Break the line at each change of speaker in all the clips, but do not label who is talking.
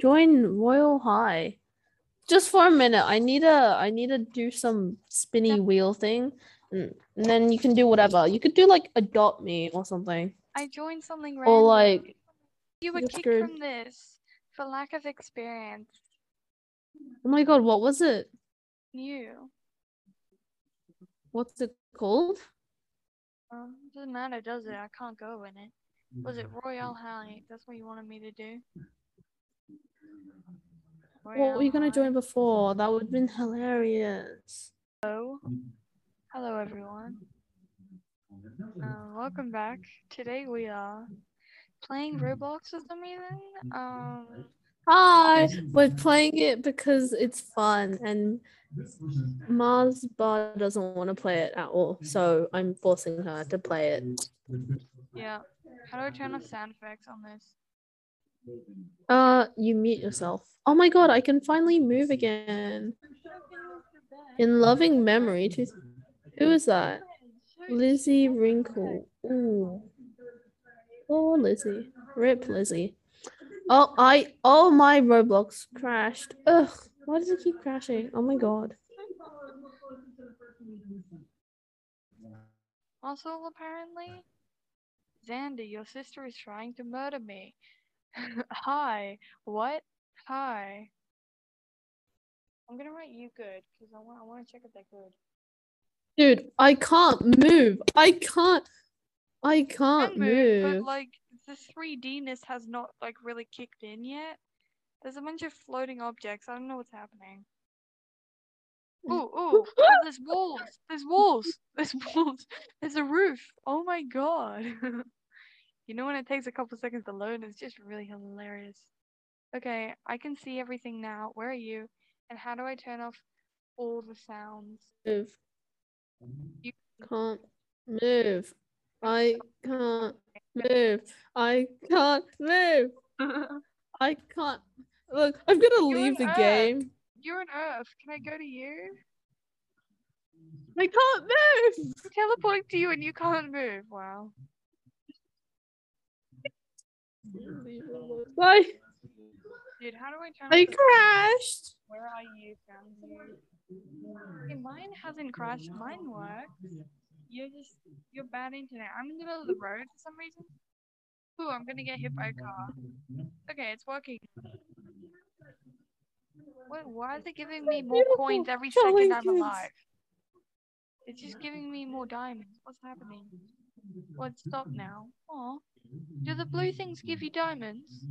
Join Royal High. Just for a minute. I need a I need to do some spinny wheel thing. And, and then you can do whatever. You could do like adopt me or something.
I joined something random.
Or like
you were
that's
kicked
good.
from this for lack of experience.
oh my god, what was it?
You.
What's it called?
Um, doesn't matter, does it? I can't go in it. Was it Royal High? That's what you wanted me to do.
What were you gonna join before? That would have been hilarious.
Hello. Hello, everyone. Uh, welcome back. Today we are playing Roblox for some reason. Um,
Hi, we're playing it because it's fun and Mars Bar doesn't want to play it at all, so I'm forcing her to play it.
yeah. How do I turn off sound effects on this?
Uh, you mute yourself. Oh my god, I can finally move again. In loving memory, to who is that? Lizzie Wrinkle. Ooh. Oh, Lizzie. Rip Lizzie. Oh, I. Oh, my Roblox crashed. Ugh. Why does it keep crashing? Oh my god.
Also, apparently, Xander, your sister is trying to murder me. Hi. What? Hi. I'm gonna write you good because I want I want to check if they're good.
Dude, I can't move. I can't. I can't
Can move,
move.
but like the 3Dness has not like really kicked in yet. There's a bunch of floating objects. I don't know what's happening. Mm. Ooh, ooh, oh, there's walls. There's walls. There's walls. There's a roof. Oh my god. you know when it takes a couple seconds to load, it's just really hilarious. Okay, I can see everything now. Where are you? And how do I turn off all the sounds?
move.
You-
Can't move. I can't move. I can't move. I can't. Look, I'm gonna
You're
leave the
Earth.
game.
You're on Earth. Can I go to you?
I can't move.
I'm teleporting to you and you can't move. Wow.
I
Dude, how do I turn
I crashed.
Where are you? Found you. Okay, mine hasn't crashed. Mine works. You're just you're bad internet. I'm in the middle of the road for some reason. Ooh, I'm gonna get hit by a car. Okay, it's working. Wait, why is it giving me more coins every second I'm alive? It's just giving me more diamonds. What's happening? What? Stop now. Aw. Do the blue things give you diamonds?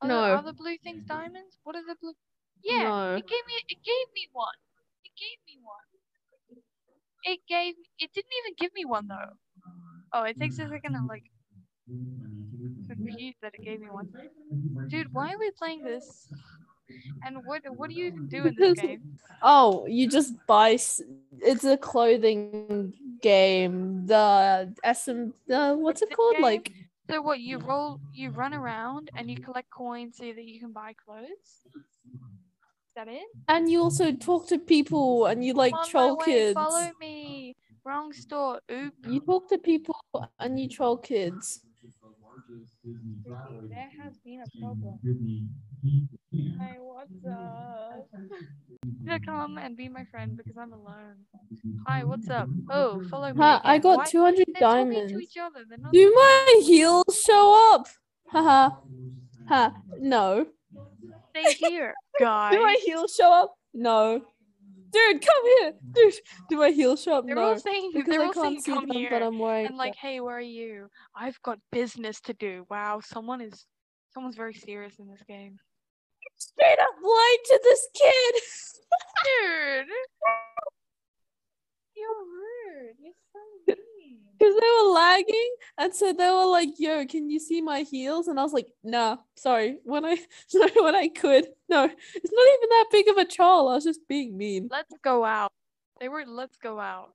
Are
No.
The, are the blue things diamonds? What are the blue? Yeah,
No.
it gave me. It gave me one. It gave me one. It gave. It didn't even give me one though. Oh, it takes a second. I'm like confused that it gave me one. Dude, why are we playing this? And what what do you do in this game?
Oh, you just buy. It's a clothing game. The SM. The what's it called?
game?
Like
So what? You roll. You run around and you collect coins so that you can buy clothes. Is that it?
And you also talk to people and you like troll
way,
kids.
Follow me. Wrong store. Oop.
You talk to people and you troll kids.
There has been a problem. Hi, what's up? To come and be my friend because I'm alone. Hi, what's up? Oh, follow me.
Ha, I got
Why-
200
They're
diamonds.
to each other. Not.
Do my heels show up? Haha. Ha. No.
Stay here, guys.
Do my heels show up? No. Dude, come here. Dude, do my heels show up?
They're
no.
all saying.
Because
They're
I
all
can't see them,
here.
but I'm wearing.
and like, hey, where are you? I've got business to do. Wow, someone is. Someone's very serious in this game.
Straight up lied to this kid.
Dude. You're rude. You're so mean.
Because they were lagging, and so they were like, "Yo, can you see my heels?" And I was like, "Nah, sorry." When I, sorry, when I could, no, it's not even that big of a troll. I was just being mean.
Let's go out. They were let's go out.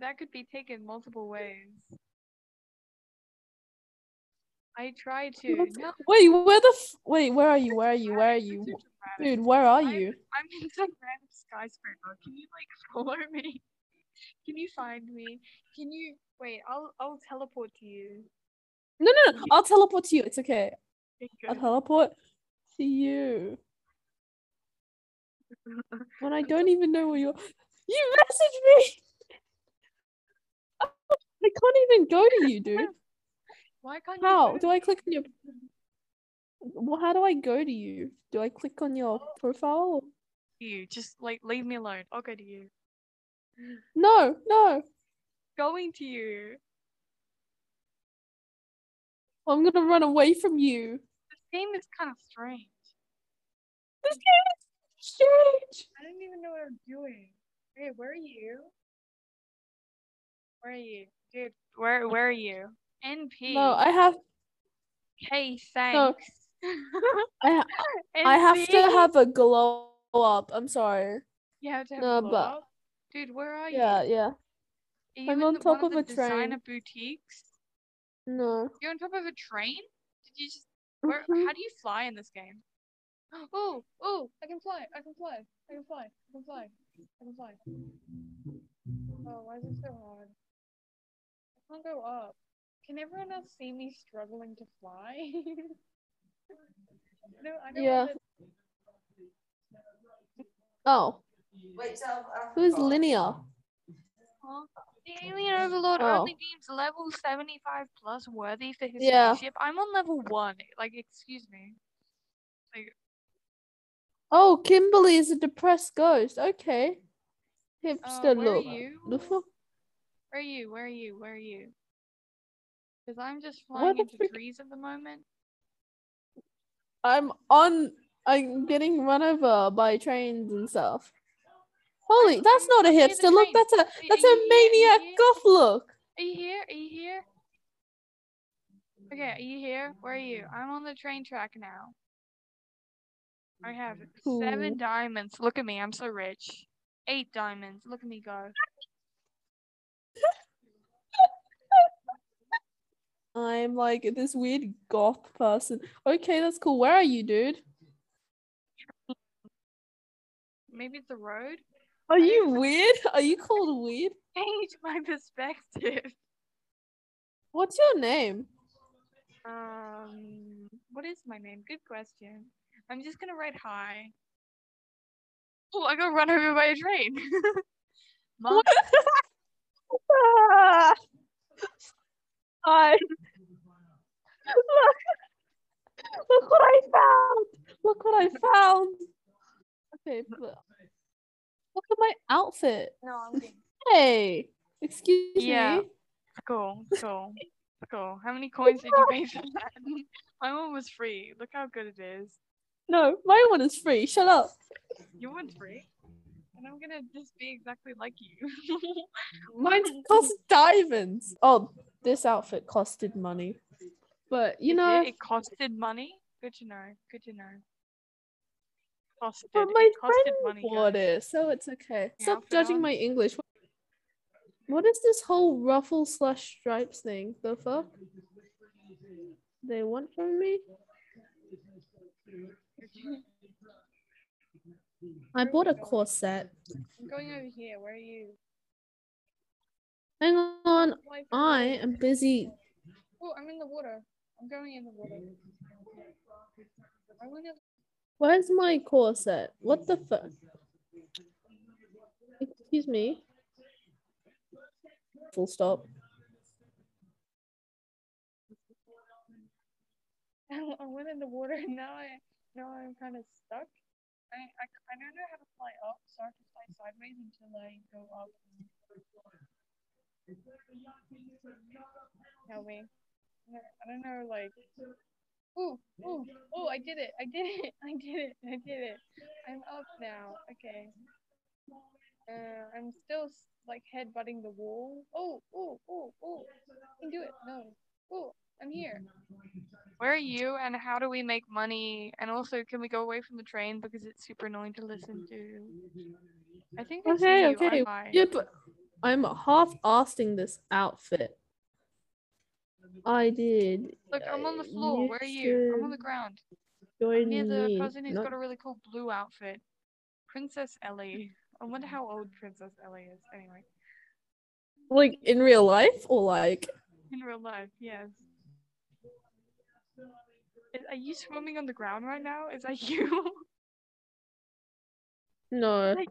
That could be taken multiple ways. I try to. No,
Wait, where the? F- Wait, where are you? Where are you? Where are you?
this is dramatic.
Dude, where are
I'm-
you?
I'm in some random skyscraper. Can you like follow me? Can you find me? Can you wait? I'll I'll teleport to you.
No, no, no. I'll teleport to you. It's okay.
Okay,
I'll teleport to you. When I don't even know where you're. You messaged me! I can't even go to you, dude.
Why can't you
How? Do I click on your. Well, how do I go to you? Do I click on your profile?
you? Just like leave me alone. I'll go to you.
No, no.
Going to you.
I'm gonna run away from you.
This game is kind of strange.
This game is strange.
I don't even know what I'm doing. Hey, where are you? Where are you, dude? Where Where are you? NP.
No, I have.
Hey, thanks.
I ha- I have to have a glow up. I'm sorry.
You have to have
No,
a glow
but-
up? Dude, where are
Yeah,
you?
yeah.
yeah.
I'm on
the,
top of
of
a train.
boutiques?
No.
You're on top of a train? Did you just where how do you fly in this game? Oh, oh, I can fly, I can fly, I can fly, I can fly, I can fly. Oh, why is it so hard? I can't go up. Can everyone else see me struggling to fly? no, I don't
Yeah.
wanna-
Oh,
Wait till I
who's
forgot.
Linear?
Huh? The alien overlord
Oh.
only deems level 75 plus worthy for his
Yeah.
spaceship. I'm on level 1. Like, excuse me. Like,
Oh, Kimberly is a depressed ghost. Okay.
uh,
Hipster
where
look.
are you? Where are you? Where are you? Where are you? Because I'm just flying into
frick-
trees at the moment.
I'm on. I'm getting run over by trains and stuff. Holy,
I'm-
that's
I'm-
not a hipster look. That's a that's a
you here? Are you
maniac
here?
goth look.
Are you here? Are you here? Okay, are you here? Where are you? I'm on the train track now. I have seven diamonds. Look at me, I'm so rich. Eight diamonds. Look at me go.
I'm like this weird goth person. Okay, that's cool. Where are you, dude?
Maybe it's the road.
Are you weird? Are you called weird?
Change my perspective.
What's your name?
Um, what is my name? Good question. I'm just gonna write hi. Oh, I got run over by a train. Mom!
Hi. Look. Look what I found. Look what I found. Okay, but look at my outfit.
no, I'm good.
Hey, excuse
Yeah.
me.
Cool, cool, cool. How many coins did you pay for that? My one was free. Look how good it is.
No, my one is free. Shut up.
Your one's free. And I'm gonna just be exactly like you.
Mine cost diamonds. Oh, this outfit costed money. But you
It
know,
did- it costed money. Good to know. Good to know. Costed.
but my
it costed
friend
money.
bought
guys.
it, so it's okay.
Yeah,
Stop judging
on.
my English. What is this whole ruffle slash stripes thing? The fuck? They want from me? I bought a corset.
I'm going over here. Where are you?
Hang on, I am busy.
Oh, I'm in the water. I'm going in the water. In
Where's my corset? What the fuck? Excuse me. Full stop.
I went in the water and now I now I'm kind of stuck. I, I I don't know how to fly up, so I have to fly sideways until I go up. Help me. I don't- know, like. Ooh, ooh, ooh! I did it! I did it! I did it! I did it! I'm up now. Okay. Uh, I'm still s- like headbutting the wall. Oh, ooh, ooh, ooh! I can do it! No. Ooh, I'm here. Where are you and how do we make money? And also, can we go away from the train because it's super annoying to listen to? I think I see
Okay,
you.
okay.
aren't
Yeah, but I'm half asking this outfit. I did.
Look, I'm on the floor. Where are you? I'm on the ground.
Join
Near the person who's got a really cool blue outfit. Princess Ellie. I wonder how old Princess Ellie is. Anyway,
like in real life or like
in real life, yes. Is- Are you swimming on the ground right now? Is that you?
No.
Like-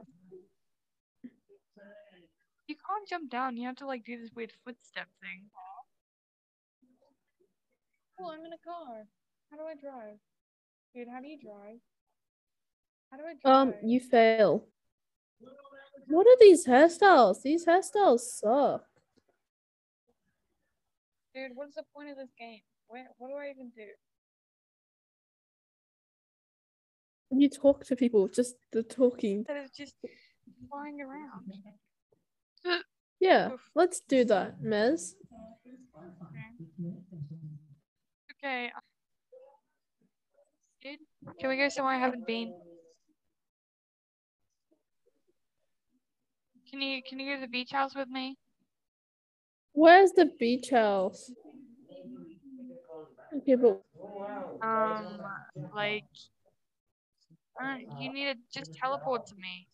you can't jump down. You have to like do this weird footstep thing. Oh, I'm in a car. How do I drive? Dude, how do you drive? How do I drive?
Um, you fail. What are these hairstyles? These hairstyles suck.
Dude, what's the point of this game? Where, what do I even do?
You talk to people, just the talking.
That is just flying around.
Yeah, let's do that, Mez.
Okay. Dude, can we go somewhere I haven't been? Can you can you go to the beach house with me?
Where's the beach house? Okay, but
Um, like, uh, you need to just teleport to me.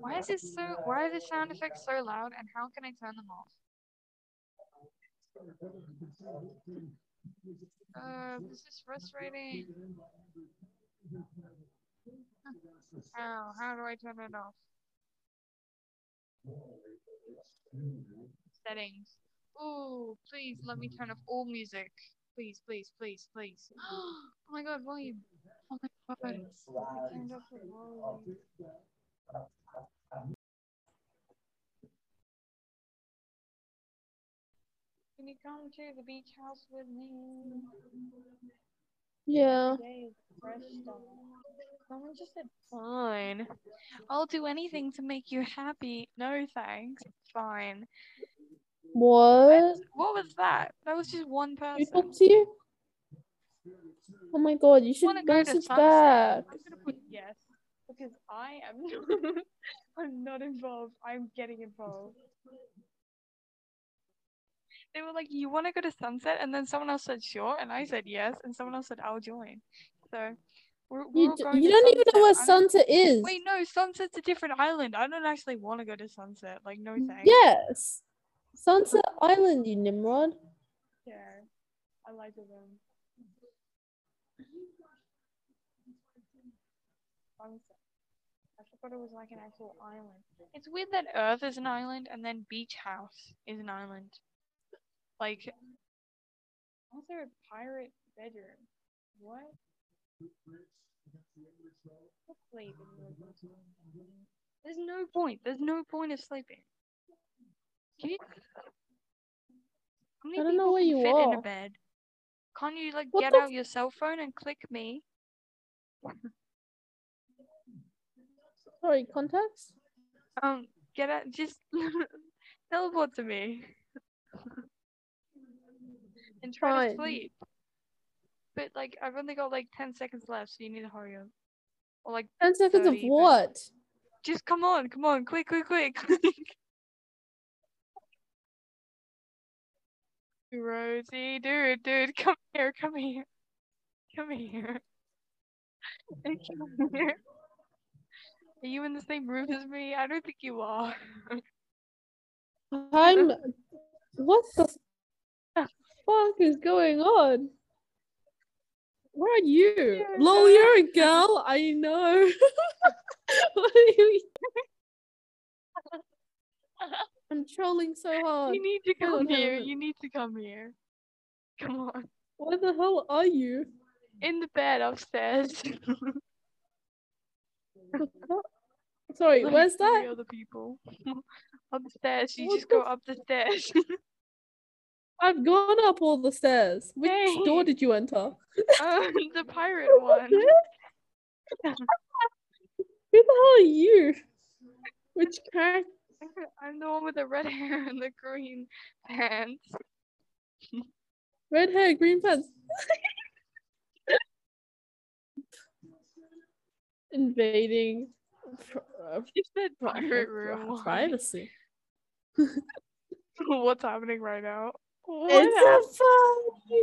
Why is this so? Why are the sound effects so loud? And how can I turn them off? Uh, this is frustrating. How? How do I turn it off? Settings. Oh, please let me turn off all music. Please, please, please, please. Oh my god, volume. Oh my god. I turned off the volume. You come to the beach house with me?
yeah.
Someone just said fine. I'll do anything to make you happy. No thanks. Fine.
What?
What was that? That was just one person.
talk to you? Oh my god, you should
wanna go to
message back.
I'm gonna put yes because I am. I'm not involved. I'm getting involved. They were like, "You want to go to Sunset?" And then someone else said, "Sure," and I said yes, and someone else said, "I'll join." So we're, we're
You, d-
going
you don't even know where
Sunset.
Sunset is.
Wait, no, Sunset's a different island. I don't actually want to go to Sunset. Like, no mm, thanks.
Yes. Sunset Island, you Nimrod.
Yeah, I like them. Sunset. I forgot it was like an actual island. It's weird that Earth is an island and then Beach House is an island. Like, also a pirate bedroom. What? Let's sleep in the room. There's no point. There's no point of sleeping. Can you?
I don't know where you
fit in a
are.
bed? Can't you like
What
get
the
out your cell phone and click me?
Sorry, contacts?
Um, get out. Just teleport to me and try to sleep. But like, I've only got like ten seconds left, so you need to hurry up. Or like,
10 seconds of
30, but-
what?
just come on, come on, quick, quick, quick. Rosie, dude, dude, come here, come here, come here. Come here. Are you in the same room as me? I don't think you are.
I'm. What the fuck is going on? Where are you? Lol, you're a girl. I know. what are you? I'm trolling so hard.
You need to come
on,
here. You need to come here. Come on.
Where the hell are you?
In the bed upstairs.
Sorry,
Like
where's that?
other people. upstairs. You
What
just go up the stairs.
I've gone up all the stairs. Which door did you enter?
um, the pirate one.
Who the hell are you? Which character?
I'm the one with the red hair and the green pants.
Red hair, green pants. Invading pr- uh,
You said
pri-
pirate room.
privacy.
What's happening right now? What
It's
hap-
a party.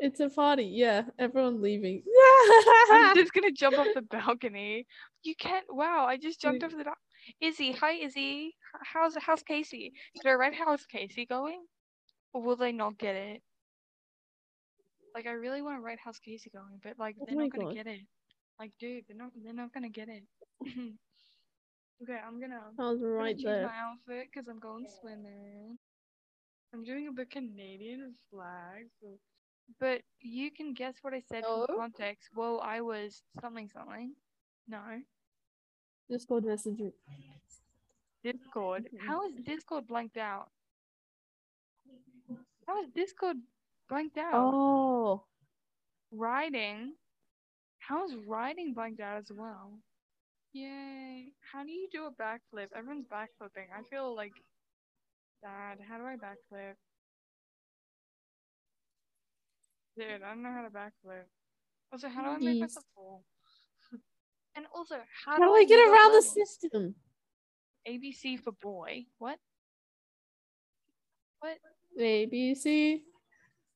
It's a party. Yeah, everyone leaving.
I'm just gonna jump off the balcony. You can't. Wow! I just jumped off the. Ba- Izzy, hi Izzy. H- How's how's Casey? Should I write how's Casey going? Or will they not get it? Like I really want to write How's Casey going, but like
Oh
they're
my
not gonna
God.
get it. Like, dude, they're not they're not gonna get it. okay, I'm gonna
I was
I'm gonna
right
choose
there.
my outfit because I'm going swimming. I'm doing a bit Canadian flag. So... But you can guess what I said
No.
from context. Well, I was something something. No.
Discord message.
Discord. How is Discord blanked out? How is Discord blanked out?
Oh.
Riding. How is riding blanked out as well? Yay. How do you do a backflip? Everyone's backflipping. I feel like sad. How do I backflip? Dude, I don't know how to backflip. Also, how do I make myself fall? and also, how,
How do I get around the system?
ABC for boy. What? What?
A B C.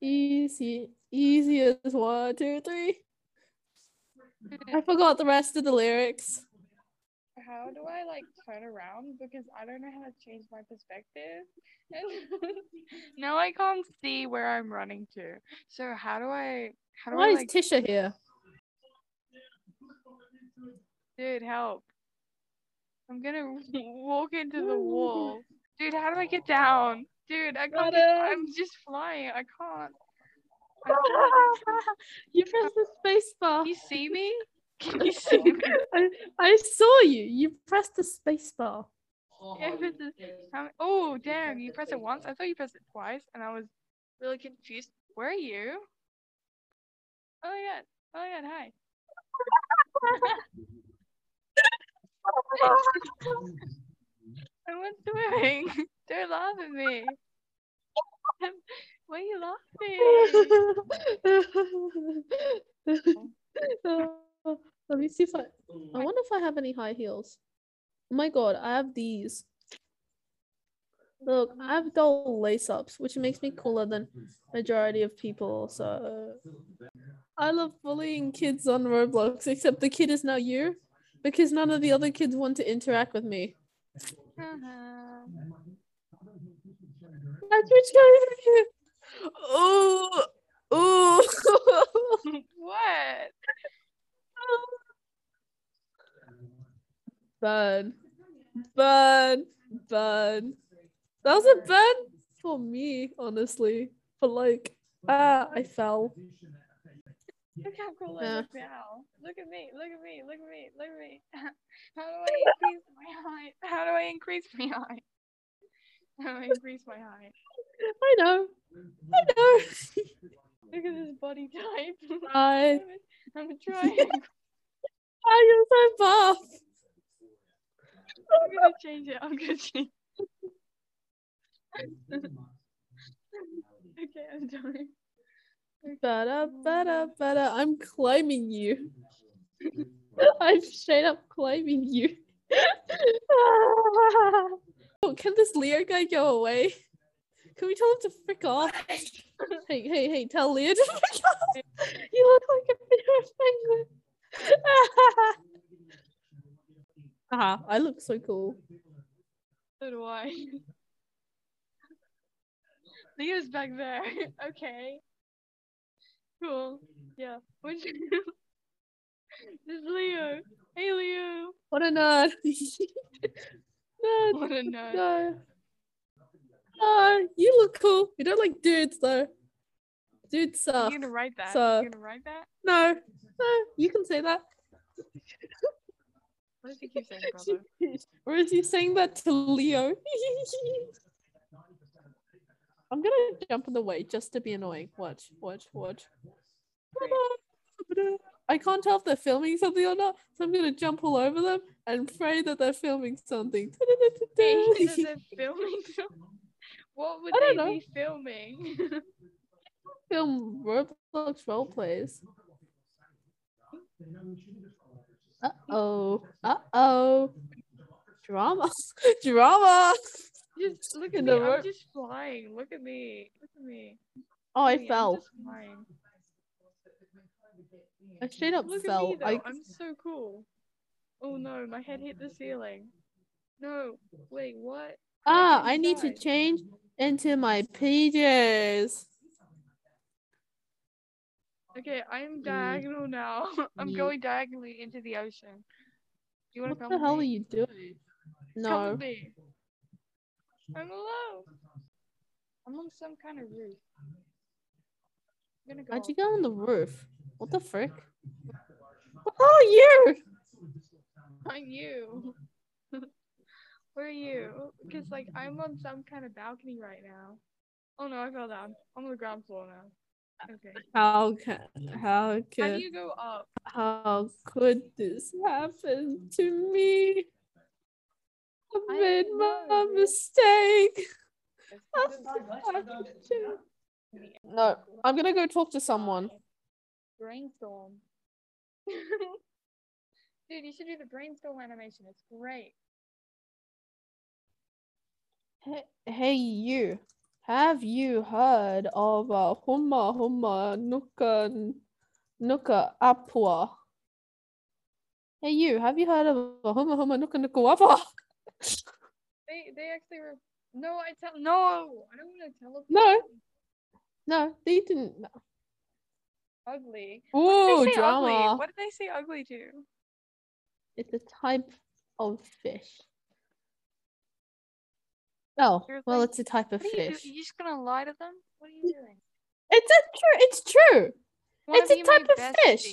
Easy. Easy as one, two, three. I forgot the rest of the lyrics.
How do I like turn around? Because I don't know how to change my perspective. Now I can't see where I'm running to. So how do I? How do
Why
I
is
like?
Tisha here?
Dude, help! I'm gonna walk into the wall. Dude, how do I get down? Dude, I can't.
Madam.
I'm just flying. I can't.
You pressed the space bar.
You see me? Can you see me?
I, I saw you. You pressed the space bar.
Yeah, but oh, damn, you pressed it once? I thought you pressed it twice, and I was really confused. Where are you? Oh my god. Oh my god, hi. I went swimming. Don't laugh at me. Why are you laughing?
Let me see if I. I wonder if I have any high heels. Oh my god, I have these. Look, I have gold lace ups, which makes me cooler than majority of people. So I love bullying kids on Roblox, except the kid is now you, because none of the other kids want to interact with me.
Uh-huh.
That's what's going on. Oh, oh.
what?
burn, burn, burn. That was a burn for me, honestly. But like, ah, I fell.
Look how cool I
Yeah.
look now. Look at me, look at me, look at me, look at me. How do I increase my height? How do I increase my height? How do I increase my height?
I know. I know.
Look at this body type.
I,
I'm trying.
I am so buff.
I'm gonna change it. I'm gonna change. okay, I'm done.
Better, better, better. I'm claiming you. I'm straight up claiming you. oh, can this Leo guy go away? Can we tell him to frick off? hey, hey, hey, tell Leo to frick off. You look like a bear penguin. Haha, I look so cool.
So do I. Leo's back there. okay. Cool. Yeah. What's your... This is Leo. Hey Leo.
What a nerd. nerd.
What a nerd.
No. No, you look cool. You don't like dudes though. Dudes suck.
You're gonna write that.
so-
You're gonna write that?
No, no, you can say that.
What did you keep saying, brother?
or is he saying that to Leo? I'm gonna jump in the way just to be annoying. Watch, watch, watch. I can't tell if they're filming something or not, so I'm gonna jump all over them and pray that they're filming something.
They're filming. What would
I
they
don't know.
be filming?
Film Roblox role plays. Uh oh. Uh oh. Drama. Drama.
just look at
the
me.
ro-
I'm just flying. Look at me. Look at me.
Oh, I
Me,
fell. I straight up
Look
fell.
me.
I
I'm so cool. Oh no, my head hit the ceiling. No, wait, what?
ah,
didn't
I need to change into my PJs.
Okay, I'm mm. diagonal now. I'm going diagonally into the ocean. Do you want to come
What
the
hell are you doing? No.
Come with me. I'm alone. I'm on some kind of roof. I'm gonna go.
How'd you get on the roof? What the frick? Oh, you!
I'm you. Where are you? Because like I'm on some kind of balcony right now. Oh no, I fell down. I'm on the ground floor now. Okay.
How can how
How do you go up?
how could this happen to me? I
I
made
don't
my
know.
mistake. No, I'm gonna go talk to someone.
Brainstorm. Dude, you should do the brainstorm animation. It's great.
Hey, hey you. Have you heard of uh, Humma Humma Nuka Nuka Apua? Hey you, have you heard of uh, Humma Humma Nuka Nuka Apua?
They they actually were. No, I tell. No, I don't want to tell. them.
No. No, they didn't. no.
Ugly.
Ooh,
What did ugly?
drama.
What did they say ugly to?
It's a type of fish. Oh,
You're
well,
like,
it's a type of
are you
fish.
You just gonna lie to them? What are you doing?
It's a true. It's true.
Wanna
It's a type of fish.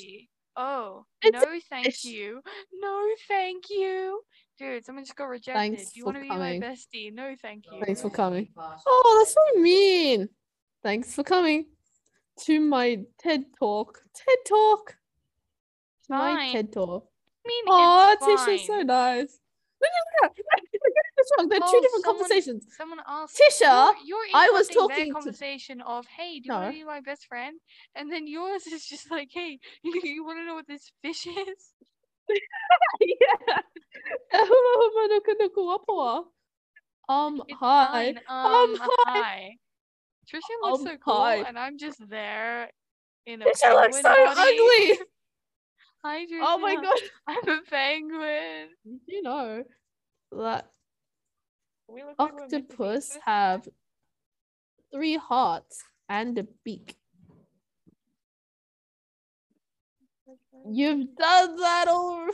Oh,
It's
no, thank
fish.
you. No, thank you. Dude, someone just got rejected.
Thanks
Do you want to be
coming.
my bestie? No, thank you.
Thanks for coming. Oh, that's so mean. Thanks for coming to my TED talk. TED talk. My TED talk.
I mean,
Oh, Tisha's so nice. Wrong? They're two
Oh,
different
someone-
conversations.
Someone asked.
Tisha,
you're, you're
I was talking
their
to-
conversation of, hey, do you want
No.
to be my best friend? And then yours is just like, hey, you, you want to know what this fish is?
yeah. Huma huma nuka nuka wapua. Um,
It's
hi.
fine. Um,
hi.
hi. Trisha looks
Um,
so cool,
hi.
and I'm just there in a
Tisha looks so ugly.
Hi, Trisha.
Oh my god.
I'm a penguin.
You know that
like we're meant to be
octopus
sisters.
have three hearts and a beak. You've done that all.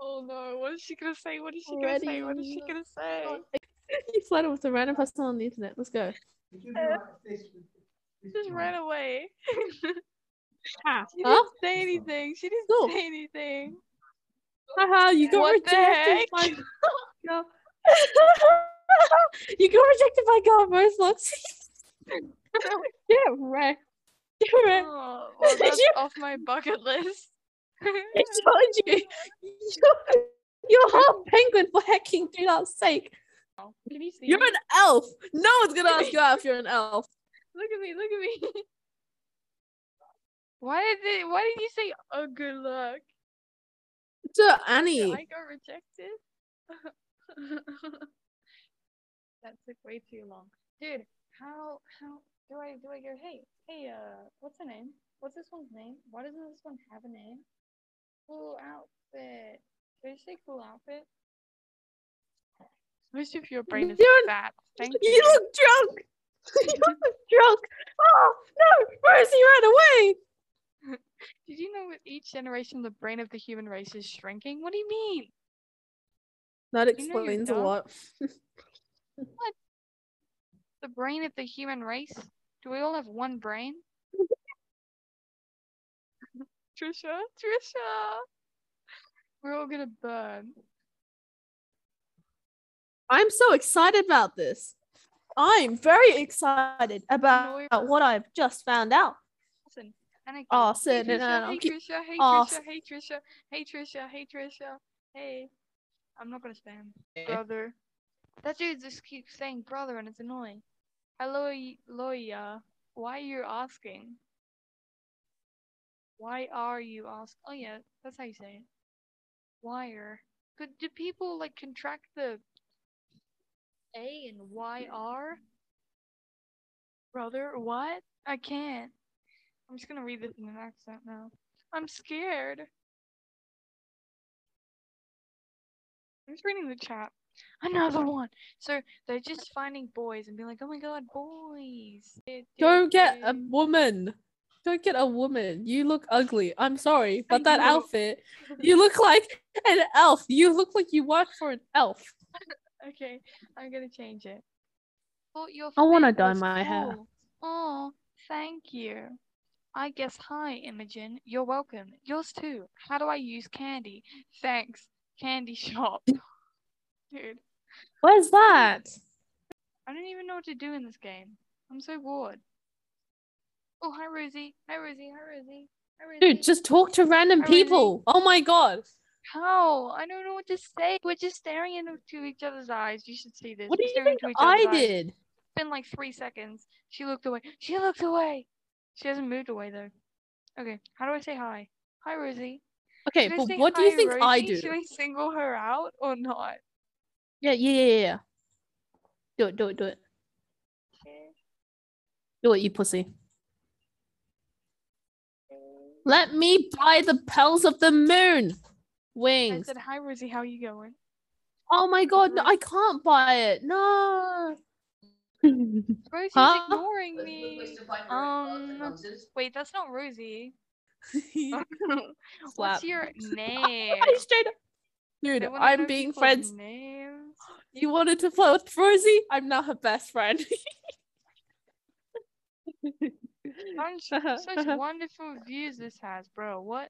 Oh no, what is she gonna say? What is she gonna say? What is she gonna say?
you flirted with a random person on the internet. Let's go.
Just ran away.
Huh?
She didn't say anything. She didn't
No.
say anything.
Haha, you got
What the
rejected
heck?
by girl. you got rejected by girl Roblox. Get wrecked. Get oh, wrecked.
Oh, well, that's off my bucket list.
I told you. You're, you're half penguin for hecking do not sake.
Can you see
You're
me?
an elf. No one's gonna ask you out if you're an elf.
Look at me, look at me. Why did they, why did you say oh good luck?
To Annie.
I got rejected. that took way too long. Dude, how how do I do I go, hey, hey, uh what's the name? What's this one's name? Why doesn't this one have a name? Cool outfit. Did I say cool outfit? Wish if your brain is
You're-
fat. Thank
You
you.
look drunk. you look drunk. Oh no, Rosie ran away.
Did you know with each generation the brain of the human race is shrinking? What do you mean?
That
You know
explains a lot.
The brain of the human race? Do we all have one brain? Trisha, Trisha, we're all gonna burn.
I'm so excited about this. I'm very excited about what I've just found out.
Listen, anarchy.
Oh,
hey
sit
Trisha,
down,
hey
keep-
Trisha, hey
Oh,
Trisha, hey Trisha, hey Trisha, hey Trisha, hey. I'm not gonna spam. Brother. That dude just keeps saying brother and it's annoying. Hello, y- Loya. Why are you asking? Why are you asking? Oh yeah, that's how you say it. Wire. Could do people like contract the A and YR? Brother, what? I can't. I'm just gonna read this in an accent now. I'm scared. I'm just reading the chat. Another one. So they're just finding boys and being like, oh my god, boys.
Go get a woman. Don't get a woman. You look ugly. I'm sorry, but
I
that
know.
outfit, you look like an elf. You look like you work for an elf.
Okay, I'm gonna change it. Your
I wanna dye
was
my hair.
Oh, thank you. I guess hi, Imogen. You're welcome. Yours too. How do I use candy? Thanks. Candy shop. Dude,
What is that?
I don't even know what to do in this game. I'm so bored. Oh, hi Rosie. Hi Rosie. Hi Rosie. Hi Rosie.
Dude, just talk to random
Hi, Rosie.
people. Oh my god.
How? I don't know what to say. We're just staring into each other's eyes. You should see this.
What do you
staring
think
into each
I
other's eyes.
did?
It's been like three seconds. She looked away. She looked away. She hasn't moved away though. Okay, how do I say hi? Hi, Rosie.
Okay,
Should I
but
say
what do you
hi,
think I
Rosie?
do?
Should I single her out or not?
Yeah, yeah, yeah, yeah, yeah. Do it, do it, do it. Do it, you pussy. Let me buy the pearls of the moon. wings.
I said, hi, Rosie. How are you going?
Oh my god, no, I can't buy it. No.
Rosie's
Huh?
ignoring me. Um, wait, that's not Rosie. What's your name?
I straight up. Dude,
I wanna know
I'm being
people's
friends.
Names.
You wanted to flirt with Rosie? I'm now her best friend.
Such, such wonderful views this has, bro. What?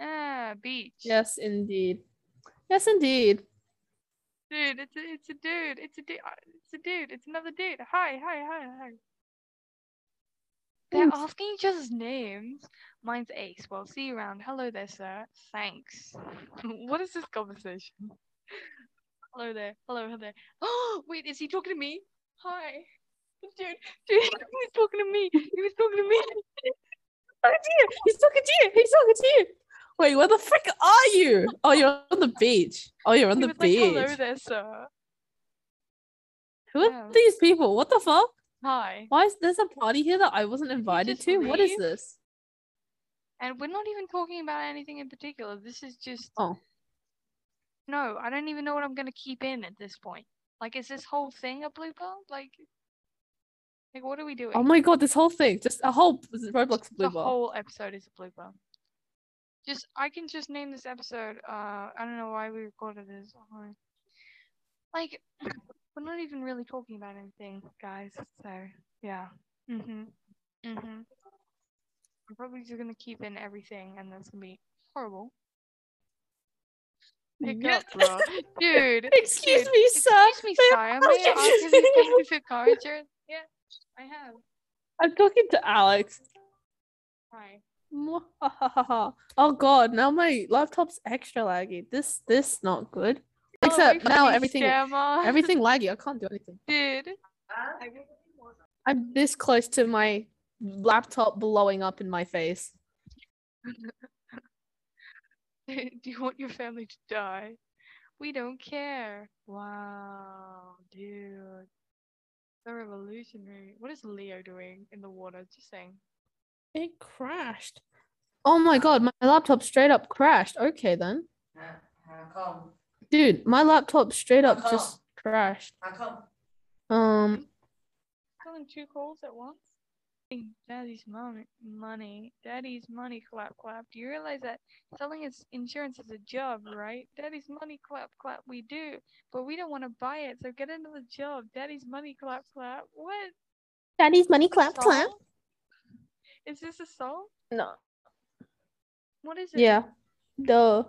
Ah, beach.
yes, indeed. Yes, indeed.
Dude, it's a, it's a dude. It's a dude. Uh, it's a dude. It's another dude. Hi, hi, hi, hi. They're asking each other's names. Mine's Ace. Well, see you around. Hello there, sir. Thanks. what is this conversation? Hello there. Hello, hello there. Oh, wait, is he talking to me? Hi. Dude, dude, he was talking to me. He was talking to me.
Oh dear, he's talking to you. He's talking to you. Wait, where the frick are you? Oh, you're on the beach. Oh, you're on
he
the beach.
like, hello there, sir.
Who are
Yeah.
these people? What the fuck?
Hi.
Why is there's a party here that I wasn't invited to? What is this?
And we're not even talking about anything in particular. This is just.
Oh.
No, I don't even know what I'm gonna keep in at this point. Like, is this whole thing a blooper? Like, like what are we doing?
Oh my god, this whole thing, just a whole Roblox
the
blooper.
whole episode is a blooper. Just, I can just name this episode. Uh, I don't know why we recorded this. Like, we're not even really talking about anything, guys. So, yeah. Mhm. Mhm. I'm probably just gonna keep in everything, and that's gonna be horrible. Pick
Yeah.
up, bro. Dude.
Excuse
dude,
me, sir.
Excuse me,
May
sire.
I
May I
ask
ask
you
if you've
something?
come to car insurance? Yeah, I have.
I'm talking to Alex.
Hi.
Oh god, now my laptop's extra laggy. This this not good.
Go
Except now everything
scammer.
everything laggy. I can't do anything.
Dude.
I'm this close to my laptop blowing up in my face.
Do you want your family to die? We don't care. Wow, dude. The revolutionary. What is Leo doing in the water? Just saying.
It crashed. Oh my god, my laptop straight up crashed. Okay then.
How come?
Dude, my laptop straight up just crashed.
How come?
Um
Calling two calls at once? Daddy's money, money. Daddy's money, clap, clap. Do you realize that selling is insurance is a job, right? Daddy's money, clap, clap. We do, but we don't want to buy it, so get another job. Daddy's money, clap, clap. What?
Daddy's money
clap, this a song? Is this a song?
No.
What is it?
Yeah. Duh.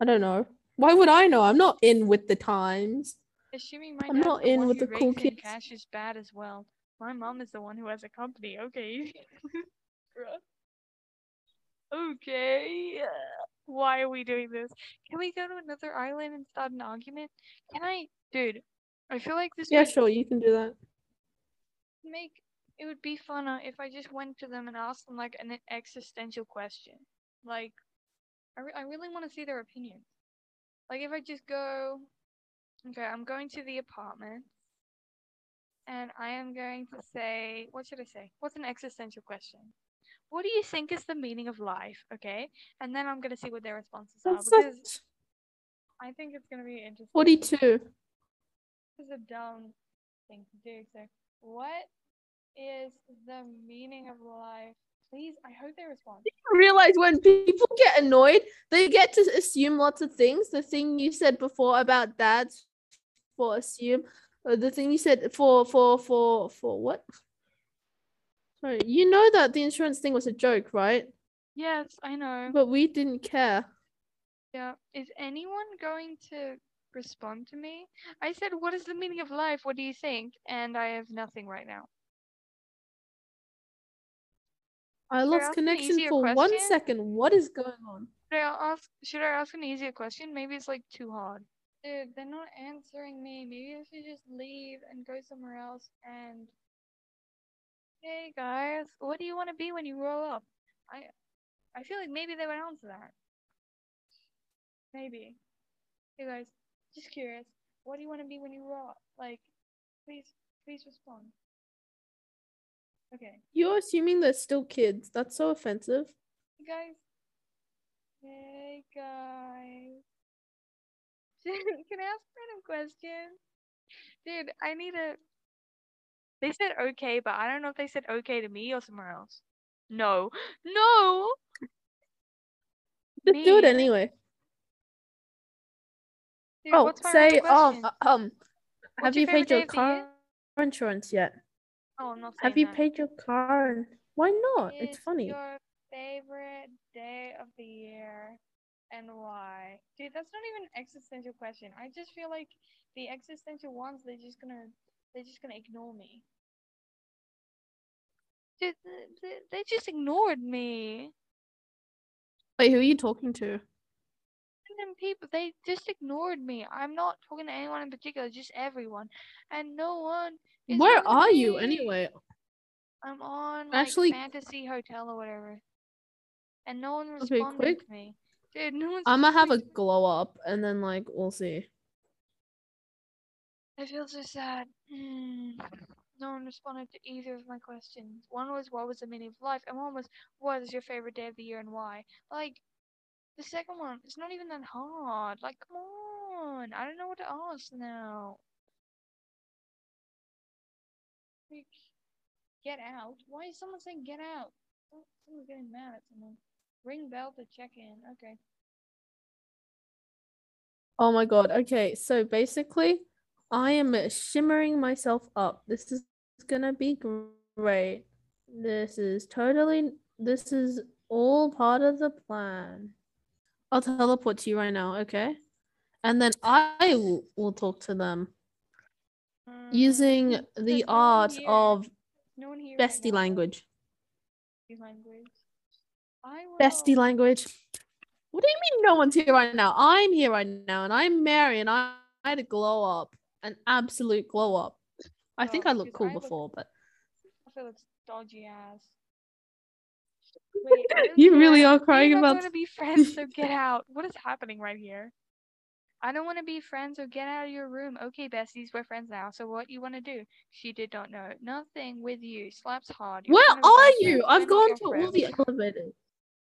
I don't know. Why would I know? I'm not in with the times.
Assuming my
I'm not in with the cool kids.
cash is bad as well. My mom is the one who has a company. Okay. Okay. Why are we doing this? Can we go to another island and start an argument? Can I, dude? I feel like this
Yeah,
would
sure, you can do that.
make it would be funner uh, if I just went to them and asked them like an existential question. Like, I, re- I really want to see their opinion. Like, if I just go, okay, I'm going to the apartment, and I am going to say, what should I say? What's an existential question? What do you think is the meaning of life? Okay, and then I'm gonna see what their responses are
That's
because I think it's gonna be interesting.
42.
This is a dumb thing to do. So, what is the meaning of life Please, I hope they respond.
Do you realize when people get annoyed, they get to assume lots of things. The thing you said before about dads for assume, uh, the thing you said for for for for what? Sorry, you know that the insurance thing was a joke, right?
Yes, I know.
But we didn't care.
Yeah. Is anyone going to respond to me? I said, What is the meaning of life? What do you think? And I have nothing right now.
I
Should
lost
ask
connection for one
question?
second. What is going on?
Should I ask should I ask an easier question? Maybe it's like too hard. Dude, they're not answering me. Maybe I should just leave and go somewhere else and Hey guys, what do you want to be when you grow up? I I feel like maybe they would answer that. Maybe. Hey guys, just curious. What do you want to be when you grow up? Like, please, please respond. Okay,
You're assuming they're still kids. That's so offensive.
you guys. Hey guys. Can I ask a random question? Dude, I need a. They said okay, but I don't know if they said okay to me or somewhere else. No, no.
Just do it anyway.
Dude,
Oh, say um uh, um. Have
What's your
you paid your
of the year?
car insurance yet?
Oh, I'm
Have you
that.
paid your car? in- Why not? It's
Is
funny.
Your favorite day of the year and why? Dude, that's not even an existential question. I just feel like the existential ones they're just gonna they're just gonna ignore me. Dude, th- th- they just ignored me.
Wait, who are you talking to?
Random people, they just ignored me. I'm not talking to anyone in particular, just everyone, and no one.
Where are you anyway?
I'm on like
Actually-
fantasy hotel or whatever, and no one responded to me. Dude, no one's.
I'm gonna have a
responding to me.
glow up and then like we'll see.
I feel so sad. Mm. No one responded to either of my questions. One was what was the meaning of life, and one was what is your favorite day of the year and why. Like the second one, it's not even that hard. Like come on, I don't know what to ask now. Like, get out. Why is someone saying get out? Someone's getting mad at someone. Ring bell to check in. Okay.
Oh my god. Okay, so basically, I am shimmering myself up. This is gonna be great. This is totally. This is all part of the plan. I'll teleport to you right now, okay? And then I will, will talk to them using
Mm,
the
no
art of
no here right
bestie language.
Bestie language.
Bestie language. What do you mean no one's here right now? I'm here right now and I'm Mary and I, I had a glow up. An absolute glow up. I think I looked cool
I look-
before, but
I feel it's dodgy ass. Wait,
You really are crying
We're
about-
going to be friends, so get out. What is happening right here? I don't want to be friends, or get out of your room. Okay, besties, we're friends now. So what you want to do? She did not know. Nothing with you. Slaps hard. You're
where
kind of a
are you?
friend.
I've gone to all the elevators.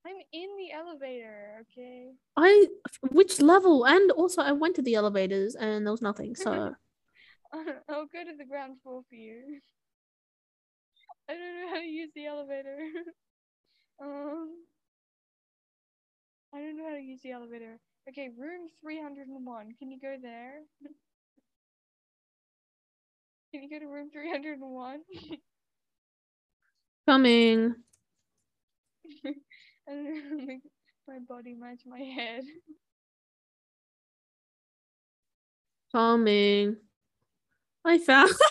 I'm in the elevator, okay?
I which level? And also I went to the elevators and there was nothing. So
I'll go to the ground floor for you. I don't know how to use the elevator. um, I don't know how to use the elevator. Okay, room 301. Can you go there? Can you go to room 301?
coming.
Don't make my body match my head.
Coming. I found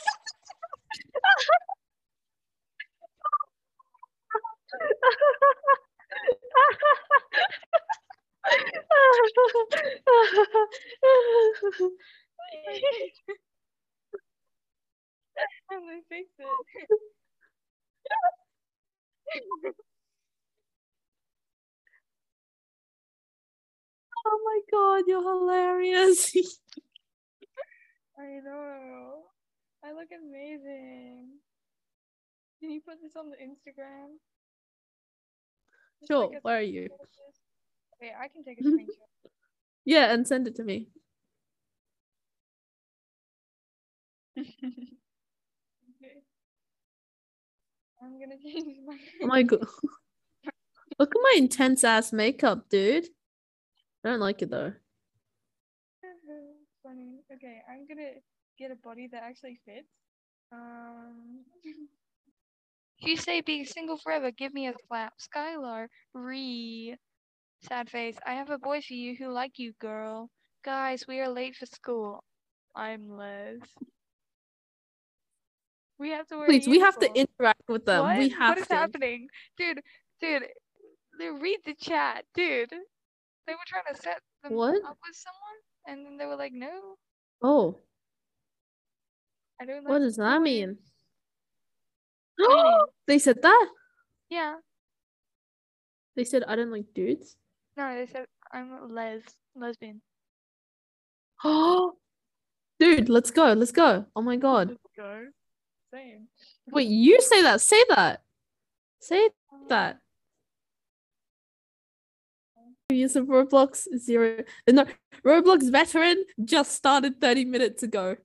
How do I fix it?
oh my god, you're hilarious.
I know. I look amazing. Can you put this on the Instagram? Just
sure,
like
where are you?
screenshot of this? Wait, I can take a screenshot.
Yeah, and send it to me.
okay. I'm gonna change my.
Oh my god. Look at my intense ass makeup, dude. I don't like it though.
Funny. Okay, I'm gonna get a body that actually fits. Um. You say being single forever. Give me a clap. Skylar. Re. Sad face. I have a boy for you who like you, girl. Guys, we are late for school. I'm Les. We have to wear.
Please, we have to interact with them.
What?
We have
what is
to.
happening, dude? Dude, they read the chat, dude. They were trying to set them
What?
up with someone, and then they were like, "No,
Oh,
I don't."
what does that mean?
mean?
they said that.
Yeah.
They said I don't like dudes.
No, they said I'm les lesbian.
Oh, dude, let's go. Let's go. Oh my god.
Let's go. Same.
Wait, you say that. Say that. Say um, that. Use of Roblox zero. No, Roblox veteran just started 30 minutes ago.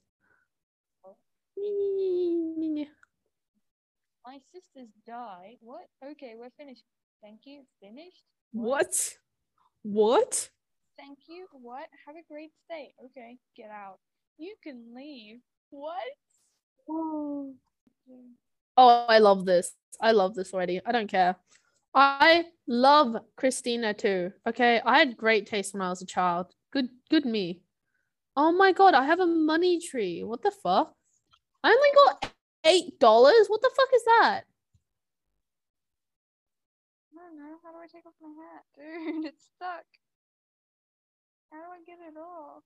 My sisters die. What? Okay, we're finished. Thank you. Finished.
What? What?
Thank you. What? Have a great stay. Okay, get out. You can leave. What?
Oh, I love this. I love this already. I don't care. I love Christina too. Okay, I had great taste when I was a child. Good, good me. Oh my god, I have a money tree. What the fuck? I only got eight dollars. What the fuck is that?
How do I take off my hat? Dude, it's stuck. How do I get it off?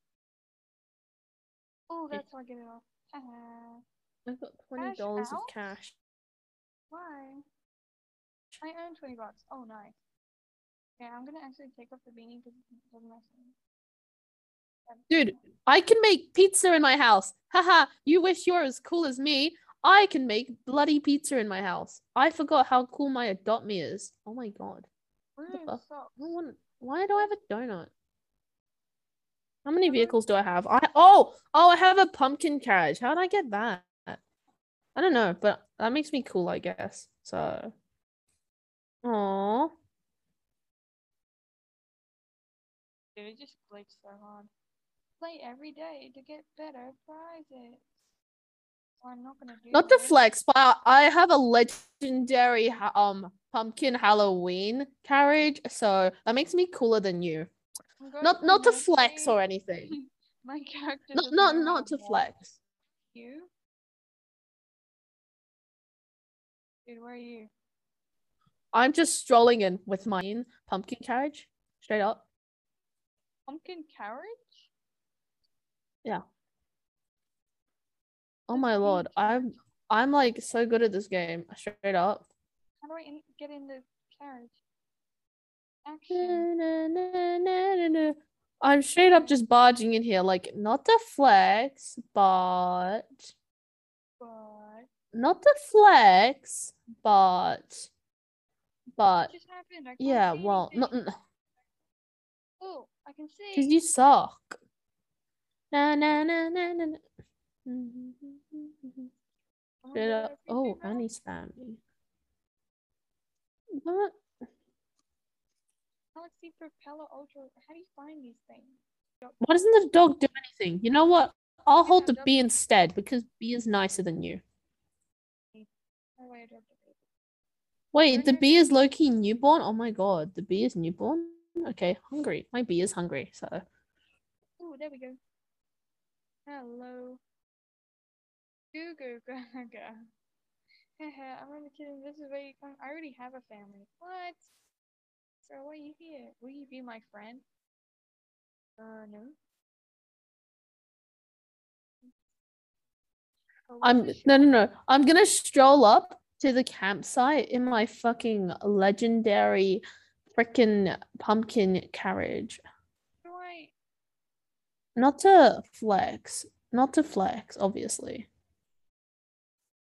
Oh, that's how I get it off. Haha.
I got twenty dollars of cash.
Why? I earned 20 bucks. Oh, nice. Okay, I'm gonna actually take off the beanie because it doesn't make sense.
Dude, I can make pizza in my house. Haha, you wish you're as cool as me. I can make bloody pizza in my house. I forgot how cool my adopt me is. Oh my god.
We're
the
in
fuck?
socks.
I want why do I have a donut? How many vehicles do I have? I oh oh I have a pumpkin carriage. How did I get that? I don't know, but that makes me cool, I guess. So Aww.
Dude, it just glitched so hard. Play every day to get better prizes. I'm not gonna do
Not the
this.
flex, but I- have a legendary um pumpkin Halloween carriage, so that makes me cooler than you. Not not to flex or anything.
My character
Not not not to flex.
You? Dude, where are you?
I'm just strolling in with my pumpkin carriage, straight up.
Pumpkin carriage?
Oh my lord. I'm I'm like so good at this game, straight up.
How do I in- get in the carriage? Action.
Na, na, na. I'm straight up just barging in here, like not to flex, but
But
not to flex, but but
just happened? I can't
yeah, well, not.
Oh, I can
because
see.
you suck. Na na na na na. Mm-hmm. na.
Uh, oh my
Straight
God,
up.
I see
Oh,
two
Annie
mouse.
spammed me. What?
Galaxy Propeller Ultra. How do you find these things?
Why doesn't the dog do anything? You know what? I'll hold the bee instead because bee is nicer than you.
How do I adopt a baby?
Wait, the bee is low key newborn? Oh my god, the bee is newborn? Okay, hungry. My bee is hungry, so.
Oh, there we go. Hello. Goo goo gaga. I'm only kidding. This is where you come. I already have a family. What? So why are you here? Will you be my friend? Uh, no. Oh,
I'm no no no. I'm gonna stroll up to the campsite in my fucking legendary freaking pumpkin carriage.
I?
Not to flex. Not to flex, obviously.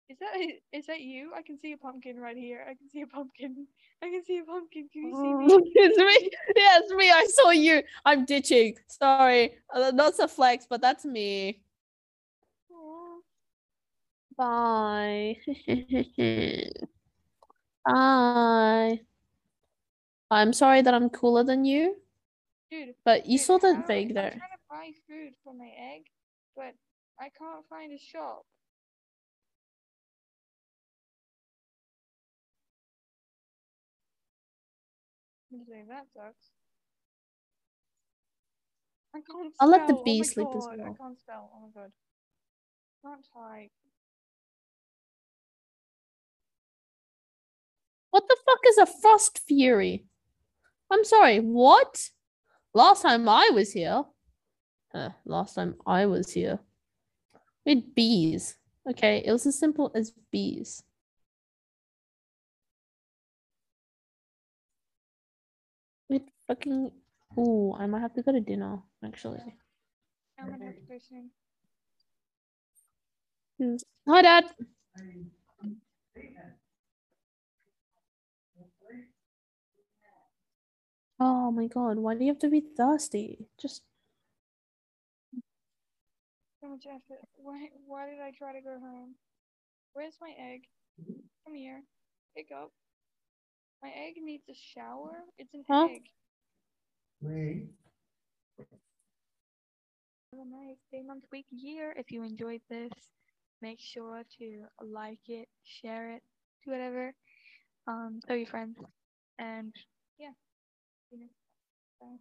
Is that is that you? I can see a pumpkin right here. I can see a pumpkin. I can see a pumpkin. Can you see me?
it's me. Yeah, it's me. I saw you. I'm ditching. Sorry. Uh, not to flex, but that's me. Bye. Bye. I'm sorry that I'm cooler than you,
Dude,
but you
dude,
saw the
how-
vague
I'm trying to buy food for my egg, but I can't find a shop. Saying, that sucks. I can't
I'll let the
spell, oh
bee
my
sleep as well.
I can't spell. Oh my god. Can't type.
What the fuck is a frost fury? I'm sorry, what? Last time I was here. Uh, last time I was here. We had bees. Okay, it was as simple as bees. Fucking. Ooh, I might have to go to dinner, actually.
I'm gonna have to go soon.
Hi, Dad. Oh my god, why do you have to be thirsty? Just
So much effort. Why, why did I try to go home? Where's my egg? Come here. Pick up. My egg needs a shower. It's an
Huh?
egg. Have a nice day, month, week, year. If you enjoyed this, make sure to like it, share it, do whatever. Um, tell your friends. And yeah. Bye.